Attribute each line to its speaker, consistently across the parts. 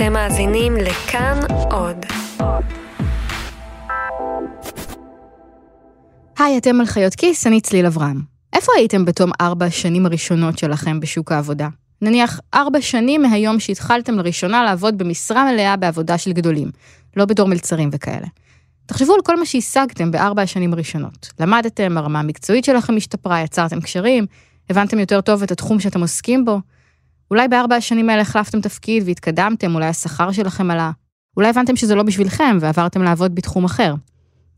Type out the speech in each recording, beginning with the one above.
Speaker 1: אתם מאזינים לכאן עוד.
Speaker 2: היי, אתם על חיות כיס, אני צליל אברהם. איפה הייתם בתום ארבע השנים הראשונות שלכם בשוק העבודה? נניח ארבע שנים מהיום שהתחלתם לראשונה לעבוד במשרה מלאה בעבודה של גדולים, לא בתור מלצרים וכאלה. תחשבו על כל מה שהשגתם בארבע השנים הראשונות. למדתם, הרמה המקצועית שלכם השתפרה, יצרתם קשרים, הבנתם יותר טוב את התחום שאתם עוסקים בו. אולי בארבע השנים האלה החלפתם תפקיד והתקדמתם, אולי השכר שלכם עלה. אולי הבנתם שזה לא בשבילכם ועברתם לעבוד בתחום אחר.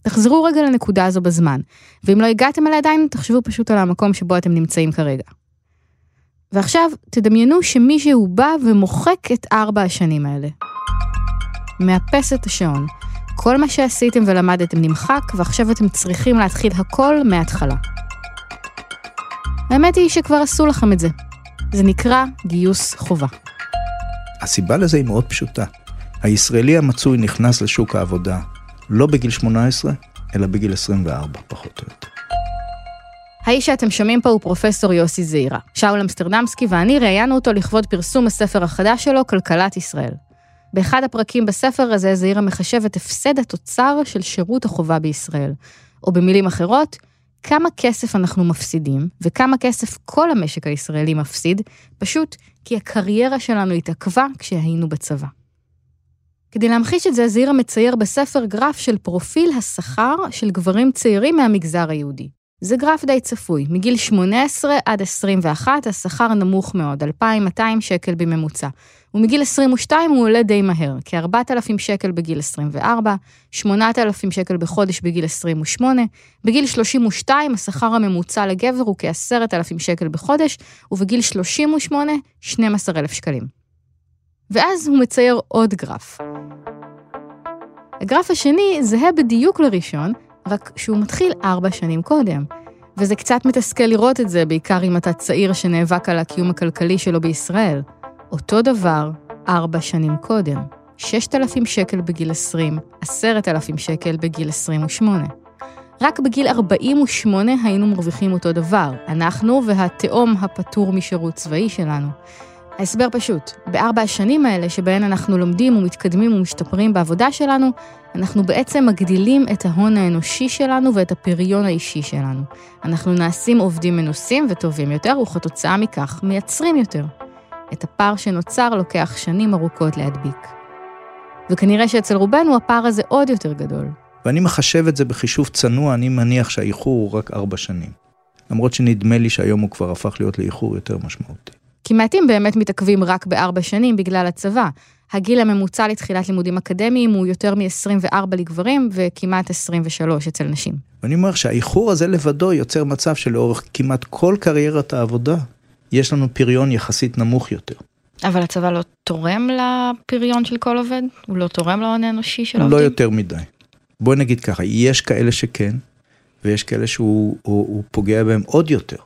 Speaker 2: תחזרו רגע לנקודה הזו בזמן, ואם לא הגעתם אליה עדיין, תחשבו פשוט על המקום שבו אתם נמצאים כרגע. ועכשיו, תדמיינו שמישהו בא ומוחק את ארבע השנים האלה. מאפס את השעון. כל מה שעשיתם ולמדתם נמחק, ועכשיו אתם צריכים להתחיל הכל מההתחלה. האמת היא שכבר עשו לכם את זה. זה נקרא גיוס חובה.
Speaker 3: הסיבה לזה היא מאוד פשוטה. הישראלי המצוי נכנס לשוק העבודה לא בגיל 18, אלא בגיל 24, פחות או יותר.
Speaker 2: האיש שאתם שומעים פה הוא פרופסור יוסי זעירה. שאול אמסטרדמסקי ואני ראיינו אותו לכבוד פרסום הספר החדש שלו, כלכלת ישראל. באחד הפרקים בספר הזה זעירה מחשב את הפסד התוצר של שירות החובה בישראל. או במילים אחרות, כמה כסף אנחנו מפסידים, וכמה כסף כל המשק הישראלי מפסיד, פשוט כי הקריירה שלנו התעכבה כשהיינו בצבא. כדי להמחיש את זה, זעירה מצייר בספר גרף של פרופיל השכר של גברים צעירים מהמגזר היהודי. זה גרף די צפוי, מגיל 18 עד 21 השכר נמוך מאוד, 2,200 שקל בממוצע. ומגיל 22 הוא עולה די מהר, כ-4,000 שקל בגיל 24, 8,000 שקל בחודש בגיל 28, בגיל 32 השכר הממוצע לגבר הוא כ-10,000 שקל בחודש, ובגיל 38, 12,000 שקלים. ואז הוא מצייר עוד גרף. הגרף השני זהה בדיוק לראשון, רק שהוא מתחיל ארבע שנים קודם. וזה קצת מתסכל לראות את זה, בעיקר אם אתה צעיר שנאבק על הקיום הכלכלי שלו בישראל. אותו דבר, ארבע שנים קודם. 6,000 שקל בגיל 20, 10,000 שקל בגיל 28. רק בגיל 48 היינו מרוויחים אותו דבר, אנחנו והתאום הפטור משירות צבאי שלנו. ההסבר פשוט, בארבע השנים האלה שבהן אנחנו לומדים ומתקדמים ומשתפרים בעבודה שלנו, אנחנו בעצם מגדילים את ההון האנושי שלנו ואת הפריון האישי שלנו. אנחנו נעשים עובדים מנוסים וטובים יותר, וכתוצאה מכך מייצרים יותר. את הפער שנוצר לוקח שנים ארוכות להדביק. וכנראה שאצל רובנו הפער הזה עוד יותר גדול.
Speaker 3: ואני מחשב את זה בחישוב צנוע, אני מניח שהאיחור הוא רק ארבע שנים. למרות שנדמה לי שהיום הוא כבר הפך להיות לאיחור יותר משמעותי.
Speaker 2: כי מעטים באמת מתעכבים רק בארבע שנים בגלל הצבא. הגיל הממוצע לתחילת לימודים אקדמיים הוא יותר מ-24 לגברים וכמעט 23 אצל נשים.
Speaker 3: ואני אומר שהאיחור הזה לבדו יוצר מצב שלאורך כמעט כל קריירת העבודה, יש לנו פריון יחסית נמוך יותר.
Speaker 2: אבל הצבא לא תורם לפריון של כל עובד? הוא לא תורם להון האנושי של העובדים?
Speaker 3: לא יותר מדי. בואי נגיד ככה, יש כאלה שכן, ויש כאלה שהוא הוא, הוא פוגע בהם עוד יותר.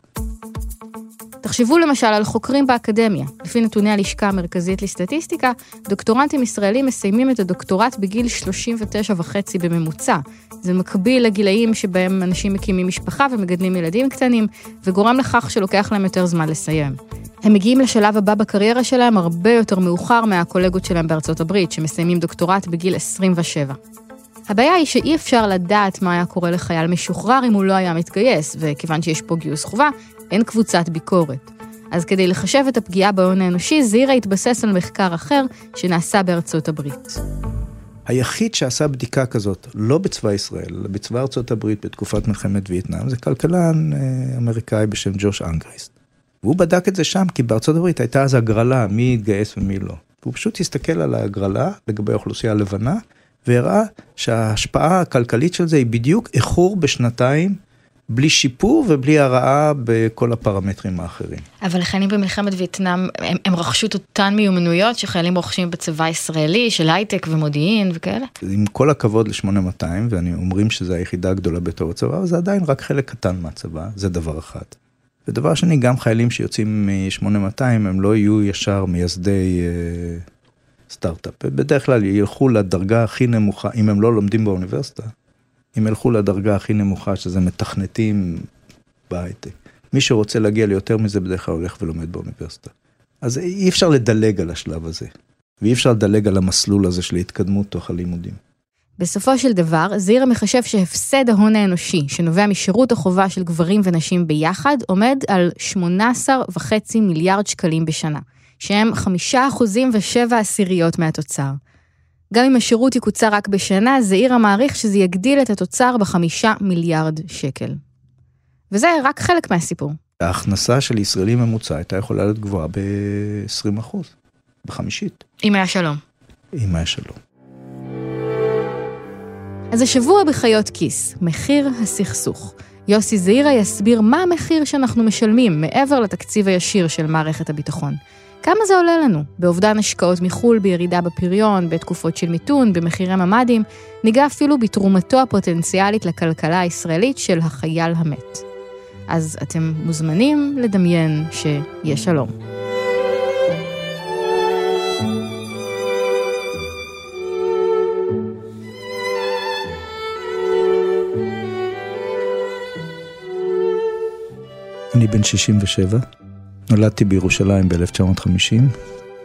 Speaker 2: תחשבו למשל על חוקרים באקדמיה. לפי נתוני הלשכה המרכזית לסטטיסטיקה, דוקטורנטים ישראלים מסיימים את הדוקטורט בגיל 39 וחצי בממוצע. זה מקביל לגילאים שבהם אנשים מקימים משפחה ומגדלים ילדים קטנים, וגורם לכך שלוקח להם יותר זמן לסיים. הם מגיעים לשלב הבא בקריירה שלהם הרבה יותר מאוחר מהקולגות שלהם בארצות הברית, שמסיימים דוקטורט בגיל 27. הבעיה היא שאי אפשר לדעת מה היה קורה לחייל משוחרר אם הוא לא היה מתגייס, וכיוון שיש פה גיוס חובה, אין קבוצת ביקורת. אז כדי לחשב את הפגיעה בהון האנושי, זירה התבסס על מחקר אחר שנעשה בארצות הברית.
Speaker 3: היחיד שעשה בדיקה כזאת, לא בצבא ישראל, אלא בצבא ארצות הברית בתקופת מלחמת וייטנאם, זה כלכלן אה, אמריקאי בשם ג'וש אנגריסט. והוא בדק את זה שם, כי בארצות הברית הייתה אז הגרלה, מי יתגייס ומי לא. והוא פשוט הסתכל על ההגרלה לגבי האוכלוסייה הלבנה, והראה שההשפעה הכלכלית של זה היא בדיוק איחור בשנתיים בלי שיפור ובלי הרעה בכל הפרמטרים האחרים.
Speaker 2: אבל חיילים במלחמת וייטנאם, הם, הם רכשו את אותן מיומנויות שחיילים רוכשים בצבא הישראלי, של הייטק ומודיעין וכאלה?
Speaker 3: עם כל הכבוד ל-8200, ואני אומרים שזו היחידה הגדולה ביותר בצבא, אבל זה עדיין רק חלק קטן מהצבא, זה דבר אחד. ודבר שני, גם חיילים שיוצאים מ-8200, הם לא יהיו ישר מייסדי אה, סטארט-אפ. בדרך כלל ילכו לדרגה הכי נמוכה, אם הם לא לומדים באוניברסיטה, הם ילכו לדרגה הכי נמוכה, שזה מתכנתים בהייטק. מי שרוצה להגיע ליותר מזה, בדרך כלל הולך ולומד באוניברסיטה. אז אי אפשר לדלג על השלב הזה. ואי אפשר לדלג על המסלול הזה של ההתקדמות תוך הלימודים.
Speaker 2: בסופו של דבר, זעירה מחשב שהפסד ההון האנושי, שנובע משירות החובה של גברים ונשים ביחד, עומד על 18.5 מיליארד שקלים בשנה, שהם 5 אחוזים ו-7 עשיריות מהתוצר. גם אם השירות יקוצר רק בשנה, זעירה מעריך שזה יגדיל את התוצר בחמישה מיליארד שקל. וזה רק חלק מהסיפור.
Speaker 3: ההכנסה של ישראלי ממוצע הייתה יכולה להיות גבוהה ב-20 אחוז, בחמישית,
Speaker 2: אם היה שלום.
Speaker 3: אם היה שלום.
Speaker 2: אז השבוע בחיות כיס, מחיר הסכסוך. יוסי זעירה יסביר מה המחיר שאנחנו משלמים מעבר לתקציב הישיר של מערכת הביטחון. כמה זה עולה לנו? באובדן השקעות מחו"ל, בירידה בפריון, בתקופות של מיתון, במחירי ממ"דים, ניגע אפילו בתרומתו הפוטנציאלית לכלכלה הישראלית של החייל המת. אז אתם מוזמנים לדמיין שיש שלום.
Speaker 3: אני בן 67, נולדתי בירושלים ב-1950,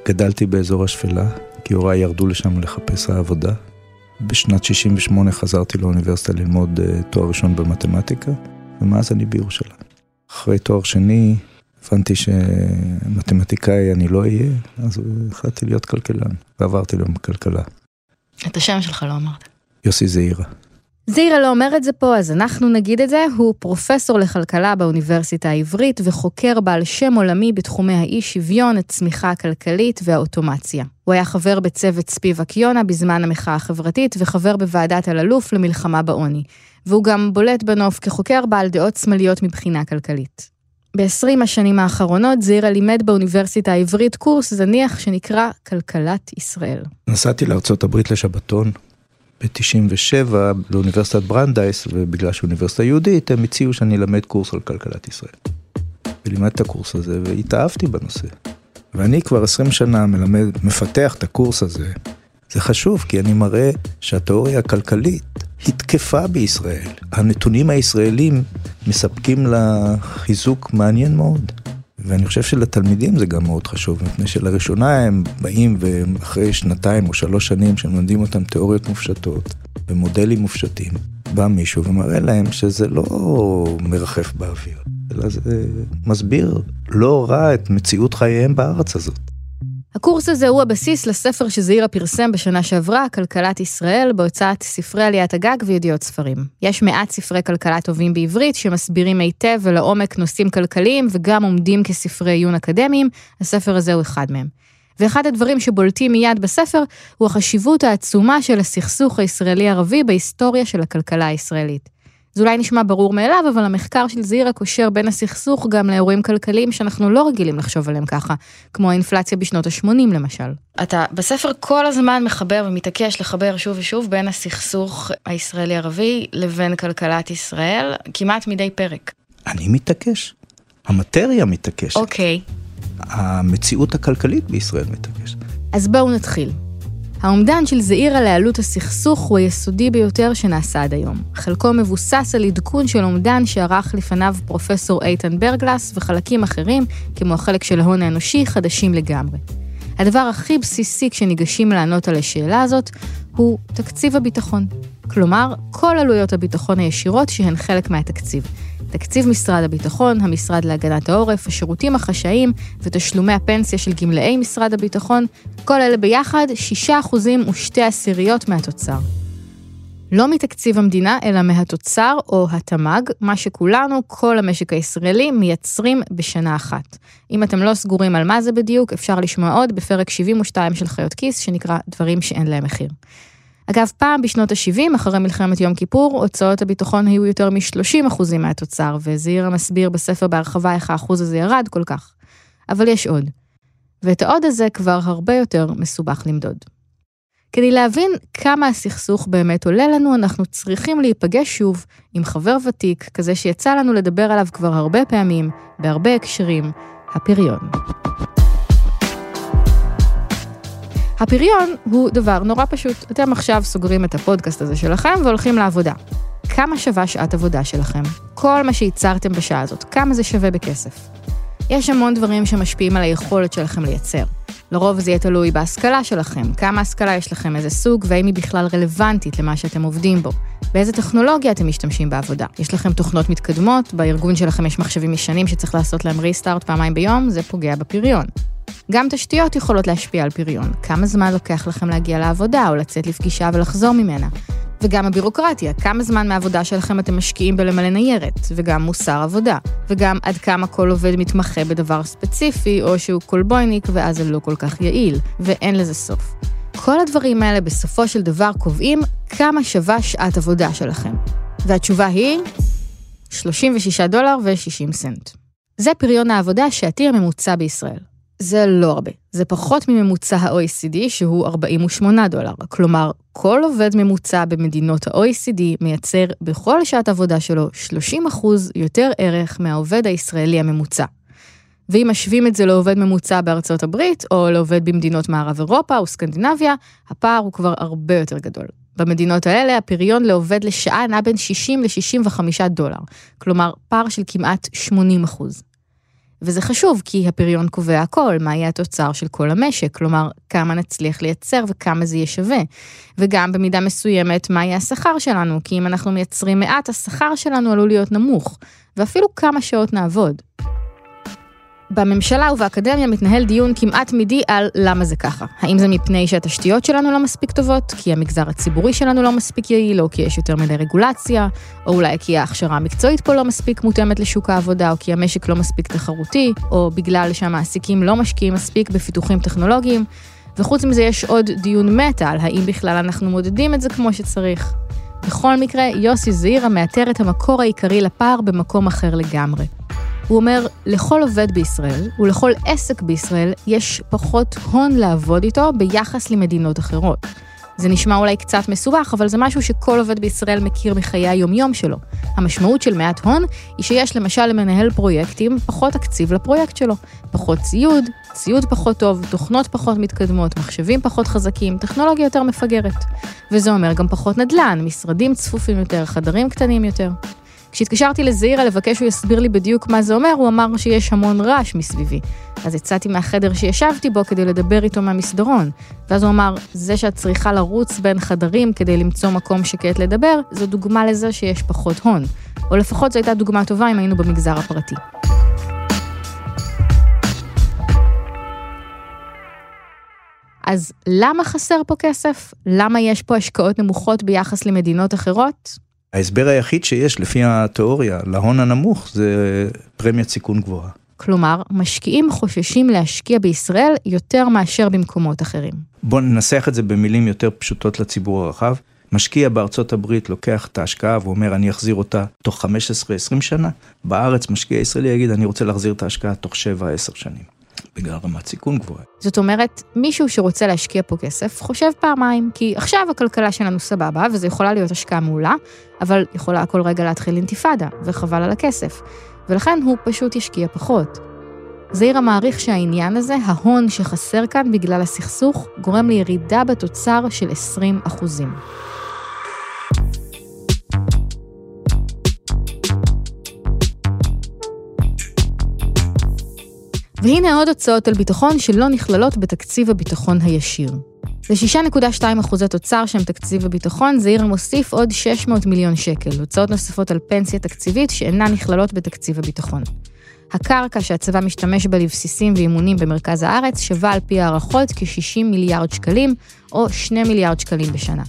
Speaker 3: גדלתי באזור השפלה, כי הוריי ירדו לשם לחפש העבודה. בשנת 68 חזרתי לאוניברסיטה ללמוד uh, תואר ראשון במתמטיקה, ומאז אני בירושלים. אחרי תואר שני הבנתי שמתמטיקאי אני לא אהיה, אז החלטתי להיות כלכלן, ועברתי לכלכלה.
Speaker 2: את השם שלך לא אמרת.
Speaker 3: יוסי זעירה.
Speaker 2: זעירה לא אומר את זה פה, אז אנחנו נגיד את זה. הוא פרופסור לכלכלה באוניברסיטה העברית וחוקר בעל שם עולמי בתחומי האי שוויון, הצמיחה הכלכלית והאוטומציה. הוא היה חבר בצוות ספיבק יונה בזמן המחאה החברתית וחבר בוועדת אלאלוף למלחמה בעוני. והוא גם בולט בנוף כחוקר בעל דעות שמאליות מבחינה כלכלית. ב-20 השנים האחרונות זעירה לימד באוניברסיטה העברית קורס זניח שנקרא כלכלת ישראל.
Speaker 3: נסעתי לארצות הברית לשבתון ב-97 לאוניברסיטת ברנדייס, ובגלל שאוניברסיטה יהודית, הם הציעו שאני אלמד קורס על כלכלת ישראל. ולימדתי את הקורס הזה והתאהבתי בנושא. ואני כבר 20 שנה מלמד, מפתח את הקורס הזה. זה חשוב, כי אני מראה שהתיאוריה הכלכלית היא תקפה בישראל. הנתונים הישראלים מספקים לה חיזוק מעניין מאוד. ואני חושב שלתלמידים זה גם מאוד חשוב, מפני שלראשונה הם באים ואחרי שנתיים או שלוש שנים שהם לומדים אותם תיאוריות מופשטות ומודלים מופשטים, בא מישהו ומראה להם שזה לא מרחף באוויר, אלא זה מסביר לא רע את מציאות חייהם בארץ הזאת.
Speaker 2: הקורס הזה הוא הבסיס לספר שזעירה פרסם בשנה שעברה, כלכלת ישראל, בהוצאת ספרי עליית הגג וידיעות ספרים. יש מעט ספרי כלכלה טובים בעברית שמסבירים היטב ולעומק נושאים כלכליים וגם עומדים כספרי עיון אקדמיים, הספר הזה הוא אחד מהם. ואחד הדברים שבולטים מיד בספר הוא החשיבות העצומה של הסכסוך הישראלי-ערבי בהיסטוריה של הכלכלה הישראלית. זה אולי נשמע ברור מאליו, אבל המחקר של זעירה קושר בין הסכסוך גם לאירועים כלכליים שאנחנו לא רגילים לחשוב עליהם ככה, כמו האינפלציה בשנות ה-80 למשל. אתה בספר כל הזמן מחבר ומתעקש לחבר שוב ושוב בין הסכסוך הישראלי-ערבי לבין כלכלת ישראל, כמעט מדי פרק.
Speaker 3: אני מתעקש. המטריה מתעקשת.
Speaker 2: אוקיי.
Speaker 3: המציאות הכלכלית בישראל מתעקשת.
Speaker 2: אז בואו נתחיל. האומדן של זעירה לעלות הסכסוך הוא היסודי ביותר שנעשה עד היום. חלקו מבוסס על עדכון של אומדן שערך לפניו פרופסור איתן ברגלס וחלקים אחרים, כמו החלק של ההון האנושי, חדשים לגמרי. הדבר הכי בסיסי כשניגשים לענות על השאלה הזאת הוא תקציב הביטחון. כלומר, כל עלויות הביטחון הישירות שהן חלק מהתקציב. תקציב משרד הביטחון, המשרד להגנת העורף, השירותים החשאיים ותשלומי הפנסיה של גמלאי משרד הביטחון, כל אלה ביחד 6% ושתי עשיריות מהתוצר. לא מתקציב המדינה, אלא מהתוצר או התמ"ג, מה שכולנו, כל המשק הישראלי, מייצרים בשנה אחת. אם אתם לא סגורים על מה זה בדיוק, אפשר לשמוע עוד בפרק 72 של חיות כיס, שנקרא דברים שאין להם מחיר. אגב, פעם בשנות ה-70, אחרי מלחמת יום כיפור, הוצאות הביטחון היו יותר מ-30% מהתוצר, וזעירה מסביר בספר בהרחבה איך האחוז הזה ירד כל כך. אבל יש עוד. ואת העוד הזה כבר הרבה יותר מסובך למדוד. כדי להבין כמה הסכסוך באמת עולה לנו, אנחנו צריכים להיפגש שוב עם חבר ותיק, כזה שיצא לנו לדבר עליו כבר הרבה פעמים, בהרבה הקשרים, הפריון. הפריון הוא דבר נורא פשוט. אתם עכשיו סוגרים את הפודקאסט הזה שלכם והולכים לעבודה. כמה שווה שעת עבודה שלכם? כל מה שייצרתם בשעה הזאת, כמה זה שווה בכסף? יש המון דברים שמשפיעים על היכולת שלכם לייצר. לרוב זה יהיה תלוי בהשכלה שלכם, כמה השכלה יש לכם, איזה סוג, והאם היא בכלל רלוונטית למה שאתם עובדים בו. באיזה טכנולוגיה אתם משתמשים בעבודה. יש לכם תוכנות מתקדמות, בארגון שלכם יש מחשבים ישנים שצריך לעשות להם ריסטארט פעמיים ביום, זה פוגע בפריון. גם תשתיות יכולות להשפיע על פריון. כמה זמן לוקח לכם להגיע לעבודה או לצאת לפגישה ולחזור ממנה? וגם הבירוקרטיה, כמה זמן מהעבודה שלכם אתם משקיעים בלמלא ניירת, וגם מוסר עבודה, וגם עד כמה כל עובד מתמחה בדבר ספציפי, או שהוא קולבויניק ואז זה לא כל כך יעיל, ואין לזה סוף. כל הדברים האלה בסופו של דבר קובעים כמה שווה שעת עבודה שלכם. והתשובה היא 36 דולר ו-60 סנט. זה פריון העבודה השעתי הממוצע בישראל. זה לא הרבה, זה פחות מממוצע ה-OECD שהוא 48 דולר. כלומר, כל עובד ממוצע במדינות ה-OECD מייצר בכל שעת עבודה שלו 30% יותר ערך מהעובד הישראלי הממוצע. ואם משווים את זה לעובד ממוצע בארצות הברית, או לעובד במדינות מערב אירופה או סקנדינביה, הפער הוא כבר הרבה יותר גדול. במדינות האלה הפריון לעובד לשעה נע בין 60 ל-65 דולר, כלומר פער של כמעט 80 אחוז. וזה חשוב, כי הפריון קובע הכל, מה יהיה התוצר של כל המשק, כלומר, כמה נצליח לייצר וכמה זה יהיה שווה. וגם במידה מסוימת, מה יהיה השכר שלנו, כי אם אנחנו מייצרים מעט, השכר שלנו עלול להיות נמוך, ואפילו כמה שעות נעבוד. בממשלה ובאקדמיה מתנהל דיון כמעט תמידי על למה זה ככה. האם זה מפני שהתשתיות שלנו לא מספיק טובות, כי המגזר הציבורי שלנו לא מספיק יעיל, או כי יש יותר מדי רגולציה, או אולי כי ההכשרה המקצועית פה לא מספיק מותאמת לשוק העבודה, או כי המשק לא מספיק תחרותי, או בגלל שהמעסיקים לא משקיעים מספיק בפיתוחים טכנולוגיים. וחוץ מזה יש עוד דיון מטה על האם בכלל אנחנו מודדים את זה כמו שצריך. בכל מקרה, יוסי זעירה מאתר את המקור העיקרי לפער במקום אחר לגמרי. הוא אומר, לכל עובד בישראל ולכל עסק בישראל יש פחות הון לעבוד איתו ביחס למדינות אחרות. זה נשמע אולי קצת מסובך, אבל זה משהו שכל עובד בישראל מכיר מחיי היומיום שלו. המשמעות של מעט הון היא שיש למשל למנהל פרויקטים פחות תקציב לפרויקט שלו. פחות ציוד, ציוד פחות טוב, תוכנות פחות מתקדמות, מחשבים פחות חזקים, טכנולוגיה יותר מפגרת. וזה אומר גם פחות נדל"ן, משרדים צפופים יותר, חדרים קטנים יותר. כשהתקשרתי לזעירה לבקש שהוא יסביר לי בדיוק מה זה אומר, הוא אמר שיש המון רעש מסביבי. אז יצאתי מהחדר שישבתי בו כדי לדבר איתו מהמסדרון. ואז הוא אמר, זה שאת צריכה לרוץ בין חדרים כדי למצוא מקום שקט לדבר, זו דוגמה לזה שיש פחות הון. או לפחות זו הייתה דוגמה טובה אם היינו במגזר הפרטי. אז למה חסר פה כסף? למה יש פה השקעות נמוכות ביחס למדינות אחרות?
Speaker 3: ההסבר היחיד שיש לפי התיאוריה להון הנמוך זה פרמיית סיכון גבוהה.
Speaker 2: כלומר, משקיעים חוששים להשקיע בישראל יותר מאשר במקומות אחרים.
Speaker 3: בואו ננסח את זה במילים יותר פשוטות לציבור הרחב. משקיע בארצות הברית לוקח את ההשקעה ואומר אני אחזיר אותה תוך 15-20 שנה, בארץ משקיע ישראלי יגיד אני רוצה להחזיר את ההשקעה תוך 7-10 שנים. בגלל רמת סיכון גבוהה.
Speaker 2: זאת אומרת, מישהו שרוצה להשקיע פה כסף חושב פעמיים, כי עכשיו הכלכלה שלנו סבבה, וזו יכולה להיות השקעה מעולה, אבל יכולה כל רגע להתחיל אינתיפאדה, וחבל על הכסף. ולכן הוא פשוט ישקיע פחות. זעירה מעריך שהעניין הזה, ההון שחסר כאן בגלל הסכסוך, גורם לירידה בתוצר של 20 אחוזים. והנה עוד הוצאות על ביטחון שלא נכללות בתקציב הביטחון הישיר. ל-6.2 אחוזי תוצר שהם תקציב הביטחון, זעיר מוסיף עוד 600 מיליון שקל, הוצאות נוספות על פנסיה תקציבית שאינן נכללות בתקציב הביטחון. הקרקע שהצבא משתמש בה לבסיסים ואימונים במרכז הארץ שווה על פי הערכות כ-60 מיליארד שקלים, או 2 מיליארד שקלים בשנה.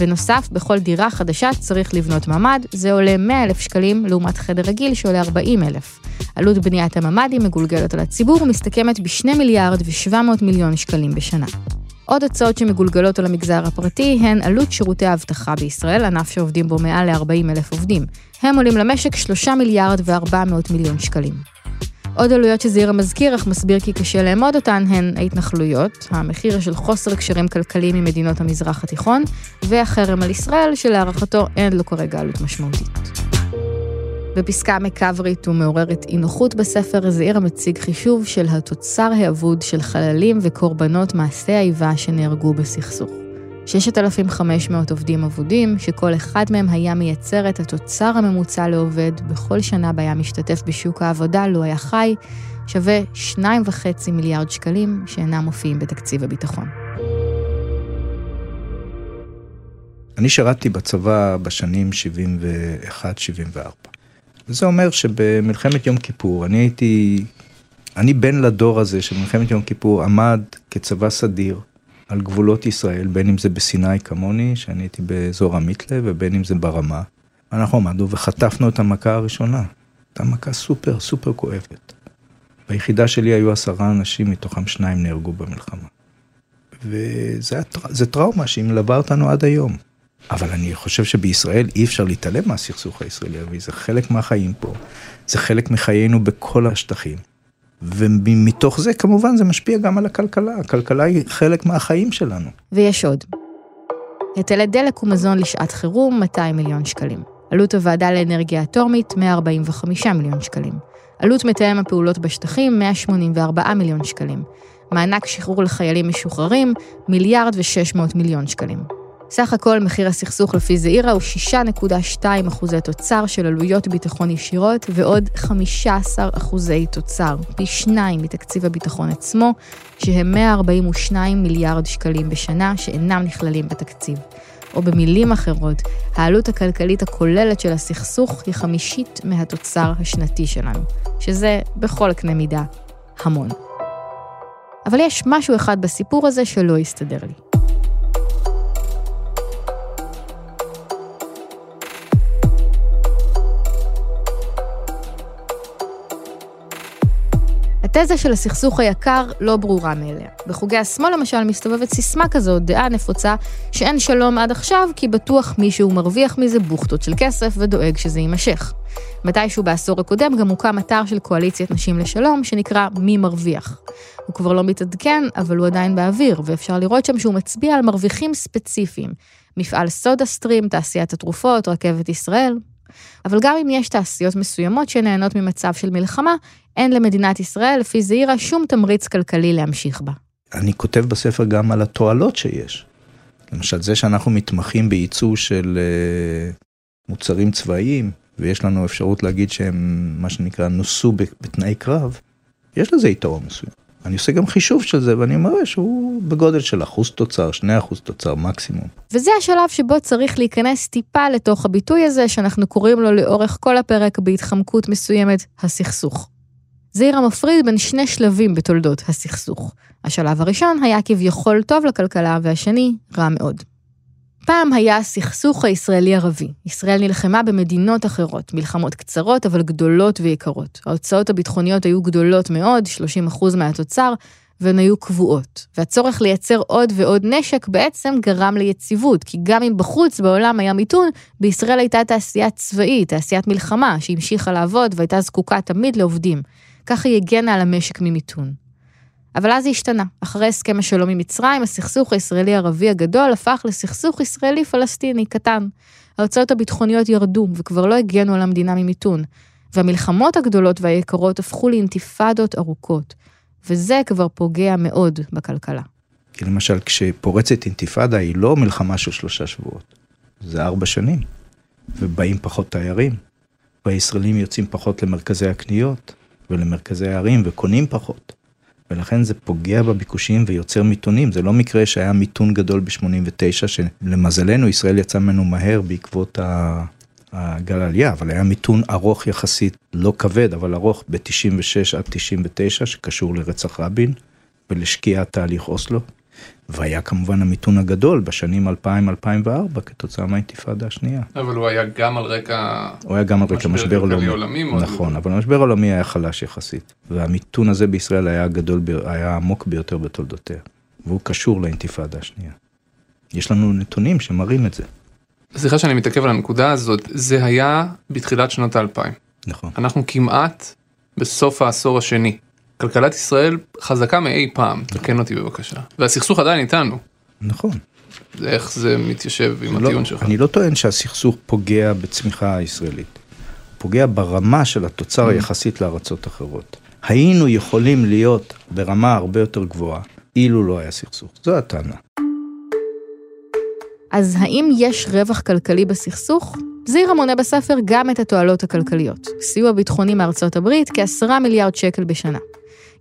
Speaker 2: בנוסף, בכל דירה חדשה צריך לבנות ממ"ד, זה עולה 100 אלף שקלים לעומת חדר רגיל שעולה 40 אלף. עלות בניית הממ"דים מגולגלת על הציבור ומסתכמת ב-2 מיליארד ו-700 מיליון שקלים בשנה. עוד הצעות שמגולגלות על המגזר הפרטי הן עלות שירותי האבטחה בישראל, ענף שעובדים בו מעל ל-40 אלף עובדים. הם עולים למשק 3 מיליארד ו-400 מיליון שקלים. עוד עלויות שזעירה מזכיר, אך מסביר כי קשה לאמוד אותן, הן ההתנחלויות, המחיר של חוסר קשרים כלכליים עם מדינות המזרח התיכון, והחרם על ישראל, שלהערכתו אין לו כרגע עלות משמעותית. בפסקה מקברית ומעוררת אי נוחות בספר, זעירה מציג חישוב של התוצר האבוד של חללים וקורבנות מעשי האיבה שנהרגו בסכסוך. 6,500 עובדים אבודים, שכל אחד מהם היה מייצר את התוצר הממוצע לעובד בכל שנה בה היה משתתף בשוק העבודה לו היה חי, שווה 2.5 מיליארד שקלים שאינם מופיעים בתקציב הביטחון.
Speaker 3: אני שירתתי בצבא בשנים 71-74. וזה אומר שבמלחמת יום כיפור, אני הייתי, אני בן לדור הזה של מלחמת יום כיפור, עמד כצבא סדיר על גבולות ישראל, בין אם זה בסיני כמוני, שאני הייתי באזור המיתלה, ובין אם זה ברמה. אנחנו עמדנו וחטפנו את המכה הראשונה. הייתה מכה סופר סופר כואבת. ביחידה שלי היו עשרה אנשים, מתוכם שניים נהרגו במלחמה. וזה טראומה שהיא מלווה אותנו עד היום. אבל אני חושב שבישראל אי אפשר להתעלם מהסכסוך הישראלי הערבי, זה חלק מהחיים פה, זה חלק מחיינו בכל השטחים. ומתוך זה כמובן זה משפיע גם על הכלכלה, הכלכלה היא חלק מהחיים שלנו.
Speaker 2: ויש עוד. היטלי דלק ומזון לשעת חירום, 200 מיליון שקלים. עלות הוועדה לאנרגיה אטומית, 145 מיליון שקלים. עלות מתאם הפעולות בשטחים, 184 מיליון שקלים. מענק שחרור לחיילים משוחררים, מיליארד ו-600 מיליון שקלים. סך הכל מחיר הסכסוך לפי זעירה הוא 6.2 אחוזי תוצר של עלויות ביטחון ישירות ועוד 15 אחוזי תוצר, פי שניים מתקציב הביטחון עצמו, שהם 142 מיליארד שקלים בשנה שאינם נכללים בתקציב. או במילים אחרות, העלות הכלכלית הכוללת של הסכסוך היא חמישית מהתוצר השנתי שלנו, שזה בכל קנה מידה המון. אבל יש משהו אחד בסיפור הזה שלא הסתדר לי. התזה של הסכסוך היקר לא ברורה מאליה. בחוגי השמאל למשל מסתובבת סיסמה כזאת, דעה נפוצה, שאין שלום עד עכשיו כי בטוח מישהו מרוויח מזה בוכטות של כסף ודואג שזה יימשך. מתישהו בעשור הקודם גם הוקם אתר של קואליציית נשים לשלום, שנקרא מי מרוויח. הוא כבר לא מתעדכן, אבל הוא עדיין באוויר, ואפשר לראות שם שהוא מצביע על מרוויחים ספציפיים. מפעל סודה סטרים, תעשיית התרופות, רכבת ישראל, אבל גם אם יש תעשיות מסוימות שנהנות ממצב של מלחמה, אין למדינת ישראל, לפי זעירה, שום תמריץ כלכלי להמשיך בה.
Speaker 3: אני כותב בספר גם על התועלות שיש. למשל, זה שאנחנו מתמחים בייצוא של uh, מוצרים צבאיים, ויש לנו אפשרות להגיד שהם, מה שנקרא, נוסו בתנאי קרב, יש לזה יתרון מסוים. אני עושה גם חישוב של זה ואני מראה שהוא בגודל של אחוז תוצר, שני אחוז תוצר מקסימום.
Speaker 2: וזה השלב שבו צריך להיכנס טיפה לתוך הביטוי הזה שאנחנו קוראים לו לאורך כל הפרק בהתחמקות מסוימת, הסכסוך. זעירה מפריד בין שני שלבים בתולדות הסכסוך. השלב הראשון היה כביכול טוב לכלכלה והשני רע מאוד. פעם היה הסכסוך הישראלי-ערבי. ישראל נלחמה במדינות אחרות, מלחמות קצרות אבל גדולות ויקרות. ההוצאות הביטחוניות היו גדולות מאוד, 30% מהתוצר, והן היו קבועות. והצורך לייצר עוד ועוד נשק בעצם גרם ליציבות, כי גם אם בחוץ בעולם היה מיתון, בישראל הייתה תעשייה צבאית, תעשיית מלחמה, שהמשיכה לעבוד והייתה זקוקה תמיד לעובדים. ככה היא הגנה על המשק ממיתון. אבל אז זה השתנה. אחרי הסכם השלום עם מצרים, הסכסוך הישראלי-ערבי הגדול הפך לסכסוך ישראלי-פלסטיני קטן. ההוצאות הביטחוניות ירדו וכבר לא הגנו על המדינה ממיתון. והמלחמות הגדולות והיקרות הפכו לאינתיפאדות ארוכות. וזה כבר פוגע מאוד בכלכלה.
Speaker 3: כי למשל, כשפורצת אינתיפאדה היא לא מלחמה של שלושה שבועות, זה ארבע שנים, ובאים פחות תיירים, והישראלים יוצאים פחות למרכזי הקניות ולמרכזי הערים וקונים פחות. ולכן זה פוגע בביקושים ויוצר מיתונים. זה לא מקרה שהיה מיתון גדול ב-89, שלמזלנו ישראל יצא ממנו מהר בעקבות הגל העלייה, אבל היה מיתון ארוך יחסית, לא כבד, אבל ארוך ב-96 עד 99, שקשור לרצח רבין ולשקיעת תהליך אוסלו. והיה כמובן המיתון הגדול בשנים 2000-2004 כתוצאה מהאינתיפאדה השנייה.
Speaker 4: אבל הוא היה גם על רקע...
Speaker 3: הוא היה גם על רקע משבר עולמי. עולמי נכון, אבל המשבר העולמי היה חלש יחסית. והמיתון הזה בישראל היה גדול, היה עמוק ביותר בתולדותיה. והוא קשור לאינתיפאדה השנייה. יש לנו נתונים שמראים את זה.
Speaker 4: סליחה שאני מתעכב על הנקודה הזאת, זה היה בתחילת שנות האלפיים.
Speaker 3: נכון.
Speaker 4: אנחנו כמעט בסוף העשור השני. כלכלת ישראל חזקה מאי פעם, תקן אותי בבקשה. והסכסוך עדיין איתנו.
Speaker 3: נכון.
Speaker 4: איך זה מתיישב עם לא, הטיעון שלך.
Speaker 3: אני לא טוען שהסכסוך פוגע בצמיחה הישראלית. הוא פוגע ברמה של התוצר mm. היחסית לארצות אחרות. היינו יכולים להיות ברמה הרבה יותר גבוהה אילו לא היה סכסוך. זו הטענה.
Speaker 2: אז האם יש רווח כלכלי בסכסוך? זירה מונה בספר גם את התועלות הכלכליות. סיוע ביטחוני מארצות הברית, כעשרה מיליארד שקל בשנה.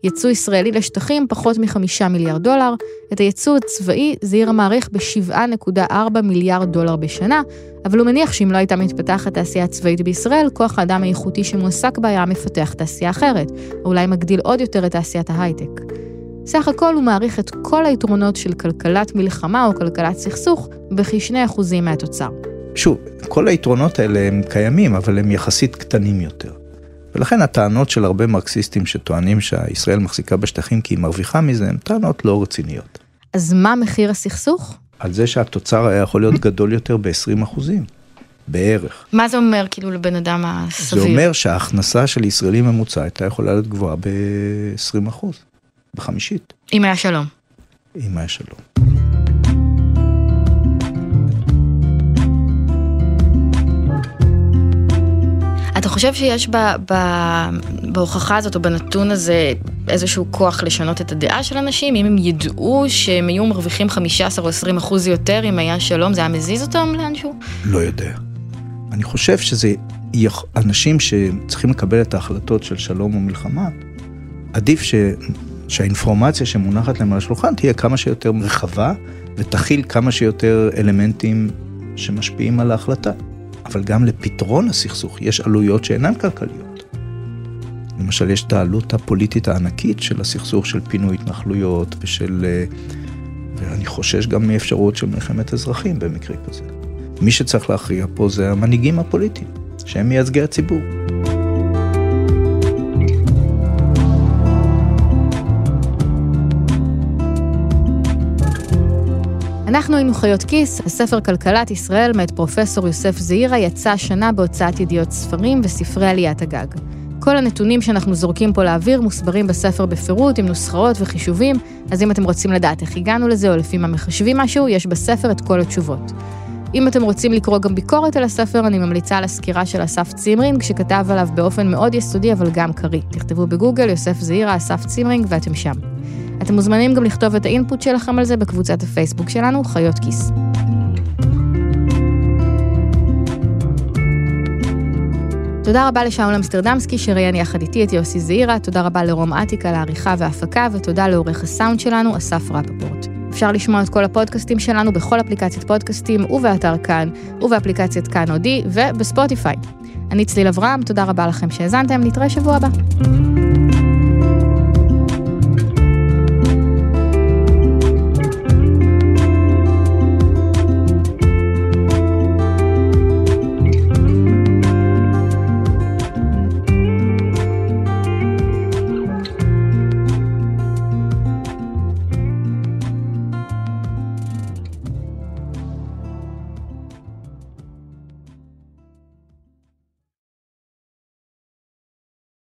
Speaker 2: יצוא ישראלי לשטחים פחות מחמישה מיליארד דולר, את היצוא הצבאי זעירה מעריך ב-7.4 מיליארד דולר בשנה, אבל הוא מניח שאם לא הייתה מתפתחת תעשייה צבאית בישראל, כוח האדם האיכותי שמועסק בה היה מפתח תעשייה אחרת, או אולי מגדיל עוד יותר את תעשיית ההייטק. סך הכל הוא מעריך את כל היתרונות של כלכלת מלחמה או כלכלת סכסוך בכ-2% מהתוצר.
Speaker 3: שוב, כל היתרונות האלה הם קיימים, אבל הם יחסית קטנים יותר. ולכן הטענות של הרבה מרקסיסטים שטוענים שישראל מחזיקה בשטחים כי היא מרוויחה מזה, הן טענות לא רציניות.
Speaker 2: אז מה מחיר הסכסוך?
Speaker 3: על זה שהתוצר היה יכול להיות גדול יותר ב-20 אחוזים, בערך.
Speaker 2: מה זה אומר כאילו לבן אדם הסביר?
Speaker 3: זה אומר שההכנסה של ישראלי ממוצע הייתה יכולה להיות גבוהה ב-20 אחוז, בחמישית.
Speaker 2: אם היה שלום.
Speaker 3: אם היה שלום.
Speaker 2: חושב שיש ב, ב, בהוכחה הזאת או בנתון הזה איזשהו כוח לשנות את הדעה של אנשים? אם הם ידעו שהם היו מרוויחים 15 או 20 אחוז יותר אם היה שלום, זה היה מזיז אותם לאנשהו?
Speaker 3: לא יודע. אני חושב שזה אנשים שצריכים לקבל את ההחלטות של שלום או מלחמה, עדיף ש... שהאינפורמציה שמונחת להם על השולחן תהיה כמה שיותר רחבה ותכיל כמה שיותר אלמנטים שמשפיעים על ההחלטה. אבל גם לפתרון הסכסוך יש עלויות שאינן כלכליות. למשל, יש את העלות הפוליטית הענקית של הסכסוך של פינוי התנחלויות ושל... אה, ואני חושש גם מאפשרות של מלחמת אזרחים במקרה כזה. מי שצריך להכריע פה זה המנהיגים הפוליטיים, שהם מייצגי הציבור.
Speaker 2: אנחנו היינו חיות כיס, הספר כלכלת ישראל מאת פרופסור יוסף זעירה יצא השנה בהוצאת ידיעות ספרים וספרי עליית הגג. כל הנתונים שאנחנו זורקים פה לאוויר מוסברים בספר בפירוט עם נוסחאות וחישובים, אז אם אתם רוצים לדעת איך הגענו לזה או לפי מה מחשבים משהו, יש בספר את כל התשובות. אם אתם רוצים לקרוא גם ביקורת על הספר, אני ממליצה על הסקירה של אסף צימרינג, שכתב עליו באופן מאוד יסודי אבל גם קריא. תכתבו בגוגל יוסף זעירה, אסף צימרינג ואתם שם. אתם מוזמנים גם לכתוב את האינפוט שלכם על זה בקבוצת הפייסבוק שלנו, חיות כיס. תודה רבה לשאול אמסטרדמסקי שראיין יחד איתי את יוסי זעירה, תודה רבה לרום אטיק על העריכה וההפקה, ותודה לעורך הסאונד שלנו, אסף רפפורט. אפשר לשמוע את כל הפודקאסטים שלנו בכל אפליקציית פודקאסטים ובאתר כאן, ובאפליקציית כאן אודי, ובספוטיפיי. אני צליל אברהם, תודה רבה לכם שהאזנתם, נתראה שבוע הבא.